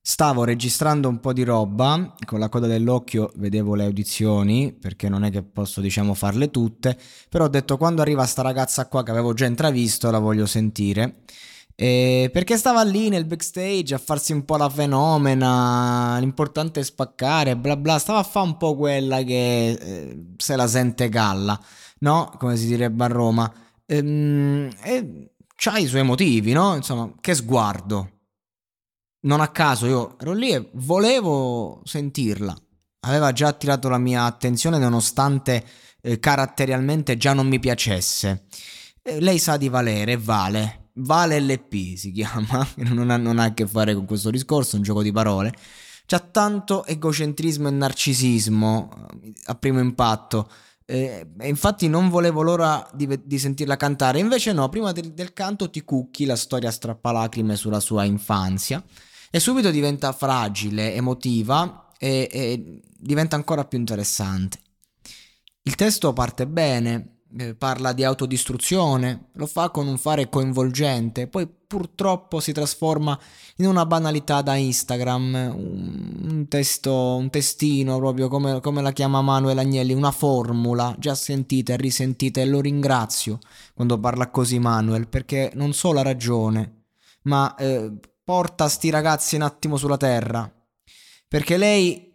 Stavo registrando un po' di roba, con la coda dell'occhio vedevo le audizioni, perché non è che posso diciamo farle tutte, però ho detto quando arriva sta ragazza qua che avevo già intravisto la voglio sentire. Eh, perché stava lì nel backstage a farsi un po' la fenomena, l'importante è spaccare, bla bla, stava a fare un po' quella che eh, se la sente galla, no? Come si direbbe a Roma. Ehm, e c'ha i suoi motivi, no? Insomma, che sguardo. Non a caso io ero lì e volevo sentirla. Aveva già attirato la mia attenzione nonostante eh, caratterialmente già non mi piacesse. Eh, lei sa di valere, vale. Vale LP si chiama, non ha, non ha a che fare con questo discorso, è un gioco di parole. C'ha tanto egocentrismo e narcisismo eh, a primo impatto. Eh, infatti non volevo l'ora di, di, sentirla cantare, invece no, prima del, del canto ti cucchi la storia strappalacrime sulla sua infanzia e subito diventa fragile, emotiva e, e diventa ancora più interessante. Il testo parte bene, eh, parla di autodistruzione, lo fa con un fare coinvolgente, poi purtroppo si trasforma in una banalità da Instagram, un, un testo, un testino proprio come, come, la chiama Manuel Agnelli, una formula già sentita e risentita e lo ringrazio quando parla così Manuel perché non solo ha ragione, ma eh, porta sti ragazzi un attimo sulla terra, perché lei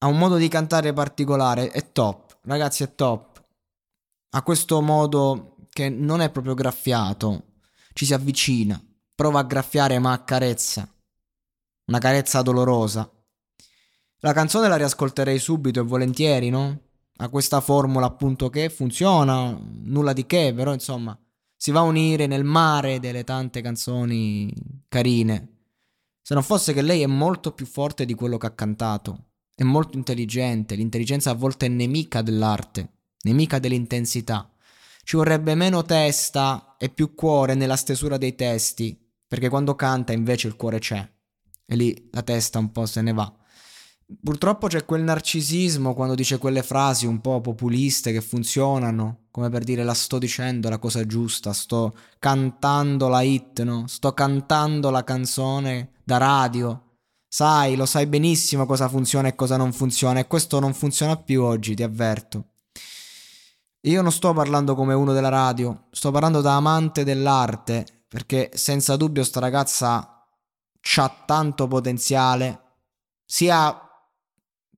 ha un modo di cantare particolare, è top, ragazzi è top ha questo modo che non è proprio graffiato, ci si avvicina, prova a graffiare ma accarezza, una carezza dolorosa. La canzone la riascolterei subito e volentieri, no? Ha questa formula appunto che funziona, nulla di che, però insomma si va a unire nel mare delle tante canzoni carine. Se non fosse che lei è molto più forte di quello che ha cantato, è molto intelligente, l'intelligenza a volte è nemica dell'arte nemica dell'intensità. Ci vorrebbe meno testa e più cuore nella stesura dei testi, perché quando canta invece il cuore c'è e lì la testa un po' se ne va. Purtroppo c'è quel narcisismo quando dice quelle frasi un po' populiste che funzionano, come per dire la sto dicendo la cosa giusta, sto cantando la hit, no? Sto cantando la canzone da radio. Sai, lo sai benissimo cosa funziona e cosa non funziona e questo non funziona più oggi, ti avverto. Io non sto parlando come uno della radio, sto parlando da amante dell'arte, perché senza dubbio sta ragazza ha tanto potenziale, sia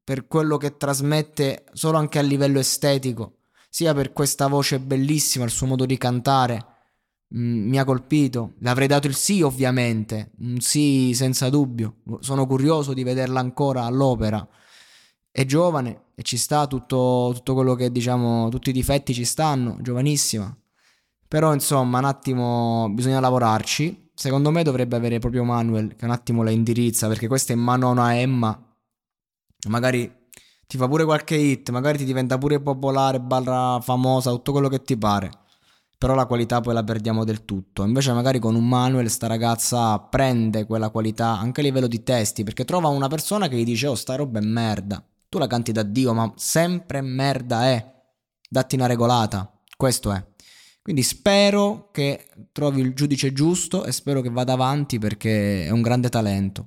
per quello che trasmette solo anche a livello estetico, sia per questa voce bellissima, il suo modo di cantare. Mm, mi ha colpito, le avrei dato il sì ovviamente, un sì senza dubbio, sono curioso di vederla ancora all'opera è giovane e ci sta tutto, tutto quello che diciamo, tutti i difetti ci stanno, giovanissima. Però insomma, un attimo bisogna lavorarci. Secondo me dovrebbe avere proprio Manuel che un attimo la indirizza, perché questa è in mano a Emma. Magari ti fa pure qualche hit, magari ti diventa pure popolare, barra famosa, tutto quello che ti pare. però la qualità poi la perdiamo del tutto. Invece magari con un manual sta ragazza prende quella qualità anche a livello di testi, perché trova una persona che gli dice "Oh, sta roba è merda". Tu la canti da Dio, ma sempre merda è. Datti una regolata. Questo è. Quindi spero che trovi il giudice giusto e spero che vada avanti perché è un grande talento.